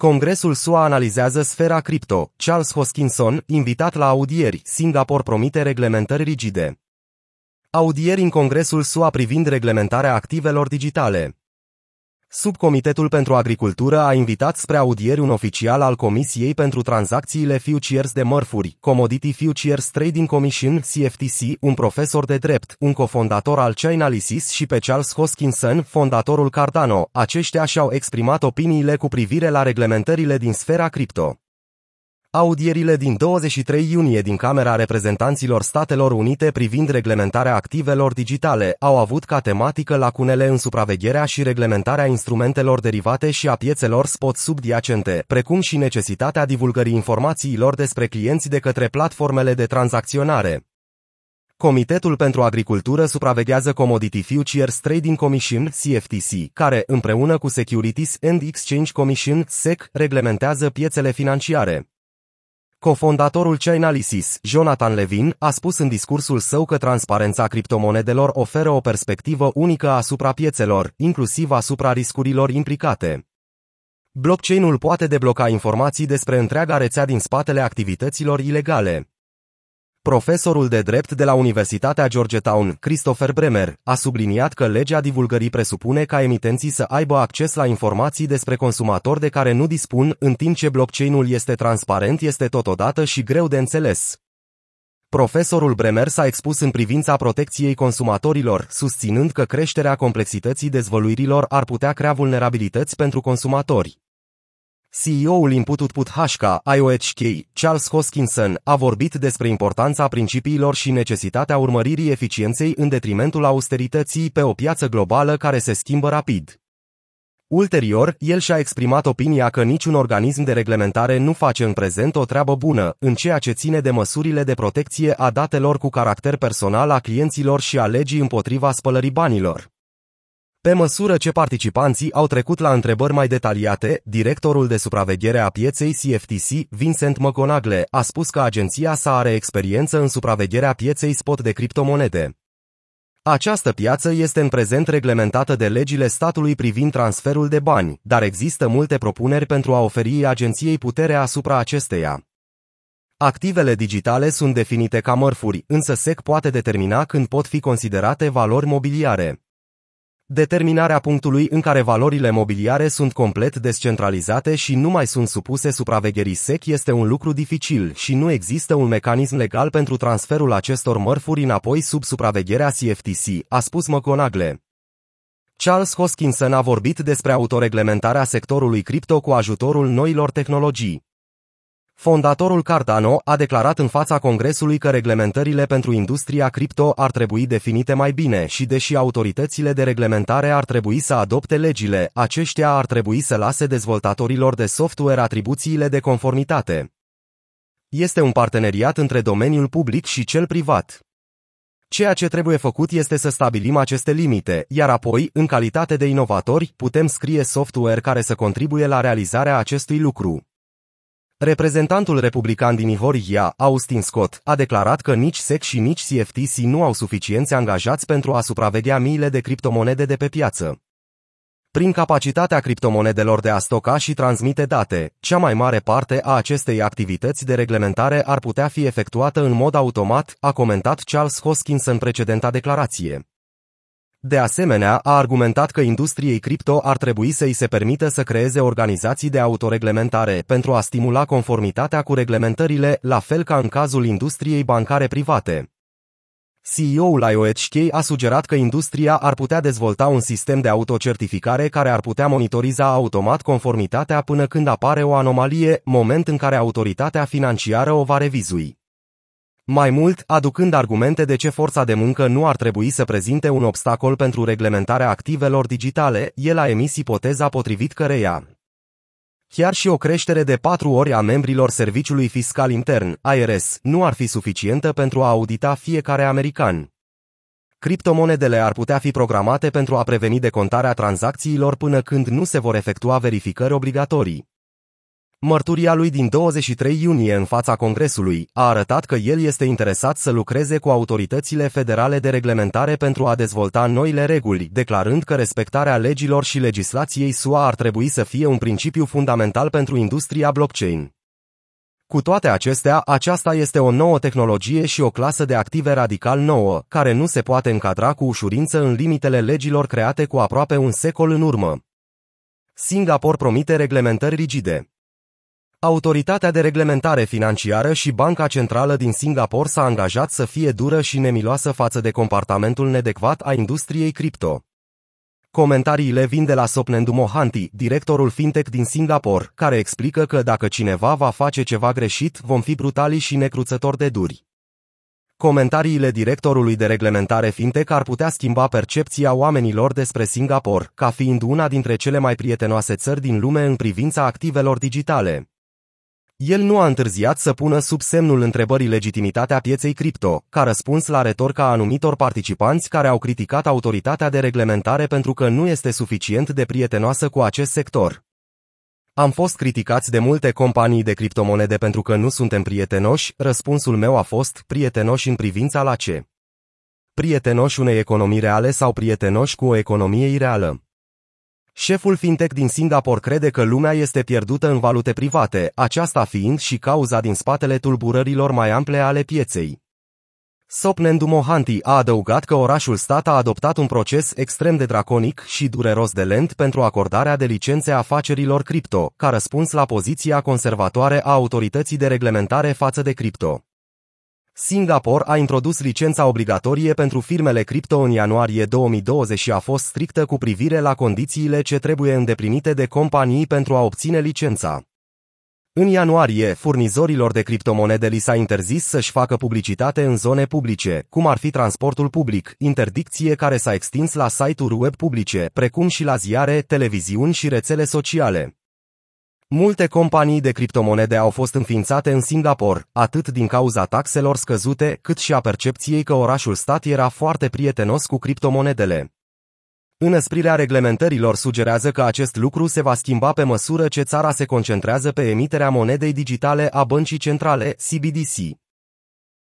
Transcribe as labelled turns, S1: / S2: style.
S1: Congresul SUA analizează sfera cripto. Charles Hoskinson, invitat la audieri, Singapore promite reglementări rigide. Audieri în Congresul SUA privind reglementarea activelor digitale. Subcomitetul pentru Agricultură a invitat spre audieri un oficial al Comisiei pentru Tranzacțiile Futures de Mărfuri, Commodity Futures Trading Commission, CFTC, un profesor de drept, un cofondator al Chainalysis și pe Charles Hoskinson, fondatorul Cardano. Aceștia și-au exprimat opiniile cu privire la reglementările din sfera cripto. Audierile din 23 iunie din Camera Reprezentanților Statelor Unite privind reglementarea activelor digitale au avut ca tematică lacunele în supravegherea și reglementarea instrumentelor derivate și a piețelor spot subdiacente, precum și necesitatea divulgării informațiilor despre clienți de către platformele de tranzacționare. Comitetul pentru Agricultură supraveghează Commodity Futures Trading Commission, CFTC, care, împreună cu Securities and Exchange Commission, SEC, reglementează piețele financiare. Cofondatorul Chainalysis, Jonathan Levin, a spus în discursul său că transparența criptomonedelor oferă o perspectivă unică asupra piețelor, inclusiv asupra riscurilor implicate. Blockchain-ul poate debloca informații despre întreaga rețea din spatele activităților ilegale. Profesorul de drept de la Universitatea Georgetown, Christopher Bremer, a subliniat că legea divulgării presupune ca emitenții să aibă acces la informații despre consumatori de care nu dispun, în timp ce blockchain-ul este transparent este totodată și greu de înțeles. Profesorul Bremer s-a expus în privința protecției consumatorilor, susținând că creșterea complexității dezvăluirilor ar putea crea vulnerabilități pentru consumatori. CEO-ul Input-Output HK, IOHK, Charles Hoskinson, a vorbit despre importanța principiilor și necesitatea urmăririi eficienței în detrimentul austerității pe o piață globală care se schimbă rapid. Ulterior, el și-a exprimat opinia că niciun organism de reglementare nu face în prezent o treabă bună în ceea ce ține de măsurile de protecție a datelor cu caracter personal a clienților și a legii împotriva spălării banilor. Pe măsură ce participanții au trecut la întrebări mai detaliate, directorul de supraveghere a pieței CFTC, Vincent McGonagle, a spus că agenția sa are experiență în supravegherea pieței spot de criptomonede. Această piață este în prezent reglementată de legile statului privind transferul de bani, dar există multe propuneri pentru a oferi agenției putere asupra acesteia. Activele digitale sunt definite ca mărfuri, însă SEC poate determina când pot fi considerate valori mobiliare. Determinarea punctului în care valorile mobiliare sunt complet descentralizate și nu mai sunt supuse supravegherii SEC este un lucru dificil și nu există un mecanism legal pentru transferul acestor mărfuri înapoi sub supravegherea CFTC, a spus McGonagall. Charles Hoskinson a vorbit despre autoreglementarea sectorului cripto cu ajutorul noilor tehnologii. Fondatorul Cardano a declarat în fața Congresului că reglementările pentru industria cripto ar trebui definite mai bine și deși autoritățile de reglementare ar trebui să adopte legile, aceștia ar trebui să lase dezvoltatorilor de software atribuțiile de conformitate. Este un parteneriat între domeniul public și cel privat. Ceea ce trebuie făcut este să stabilim aceste limite, iar apoi, în calitate de inovatori, putem scrie software care să contribuie la realizarea acestui lucru. Reprezentantul republican din Ihoria, Austin Scott, a declarat că nici SEC și nici CFTC nu au suficienți angajați pentru a supraveghea miile de criptomonede de pe piață. Prin capacitatea criptomonedelor de a stoca și transmite date, cea mai mare parte a acestei activități de reglementare ar putea fi efectuată în mod automat, a comentat Charles Hoskins în precedenta declarație. De asemenea, a argumentat că industriei cripto ar trebui să îi se permită să creeze organizații de autoreglementare pentru a stimula conformitatea cu reglementările, la fel ca în cazul industriei bancare private. CEO-ul IOHK a sugerat că industria ar putea dezvolta un sistem de autocertificare care ar putea monitoriza automat conformitatea până când apare o anomalie, moment în care autoritatea financiară o va revizui. Mai mult, aducând argumente de ce forța de muncă nu ar trebui să prezinte un obstacol pentru reglementarea activelor digitale, el a emis ipoteza potrivit căreia Chiar și o creștere de patru ori a membrilor Serviciului Fiscal Intern, IRS, nu ar fi suficientă pentru a audita fiecare american. Criptomonedele ar putea fi programate pentru a preveni decontarea tranzacțiilor până când nu se vor efectua verificări obligatorii. Mărturia lui din 23 iunie în fața Congresului a arătat că el este interesat să lucreze cu autoritățile federale de reglementare pentru a dezvolta noile reguli, declarând că respectarea legilor și legislației SUA ar trebui să fie un principiu fundamental pentru industria blockchain. Cu toate acestea, aceasta este o nouă tehnologie și o clasă de active radical nouă, care nu se poate încadra cu ușurință în limitele legilor create cu aproape un secol în urmă. Singapore promite reglementări rigide. Autoritatea de reglementare financiară și Banca Centrală din Singapore s-a angajat să fie dură și nemiloasă față de comportamentul nedecvat a industriei cripto. Comentariile vin de la Sopnendu Mohanty, directorul fintech din Singapore, care explică că dacă cineva va face ceva greșit, vom fi brutali și necruțători de duri. Comentariile directorului de reglementare fintech ar putea schimba percepția oamenilor despre Singapore, ca fiind una dintre cele mai prietenoase țări din lume în privința activelor digitale. El nu a întârziat să pună sub semnul întrebării legitimitatea pieței cripto, ca răspuns la retorca anumitor participanți care au criticat autoritatea de reglementare pentru că nu este suficient de prietenoasă cu acest sector. Am fost criticați de multe companii de criptomonede pentru că nu suntem prietenoși, răspunsul meu a fost prietenoși în privința la ce? Prietenoși unei economii reale sau prietenoși cu o economie ireală? Șeful fintech din Singapore crede că lumea este pierdută în valute private, aceasta fiind și cauza din spatele tulburărilor mai ample ale pieței. Sopnendu Mohanty a adăugat că orașul stat a adoptat un proces extrem de draconic și dureros de lent pentru acordarea de licențe afacerilor cripto, ca răspuns la poziția conservatoare a autorității de reglementare față de cripto. Singapore a introdus licența obligatorie pentru firmele cripto în ianuarie 2020 și a fost strictă cu privire la condițiile ce trebuie îndeplinite de companii pentru a obține licența. În ianuarie, furnizorilor de criptomonede li s-a interzis să-și facă publicitate în zone publice, cum ar fi transportul public, interdicție care s-a extins la site-uri web publice, precum și la ziare, televiziuni și rețele sociale. Multe companii de criptomonede au fost înființate în Singapore, atât din cauza taxelor scăzute, cât și a percepției că orașul stat era foarte prietenos cu criptomonedele. Înăsprirea reglementărilor sugerează că acest lucru se va schimba pe măsură ce țara se concentrează pe emiterea monedei digitale a băncii centrale, CBDC.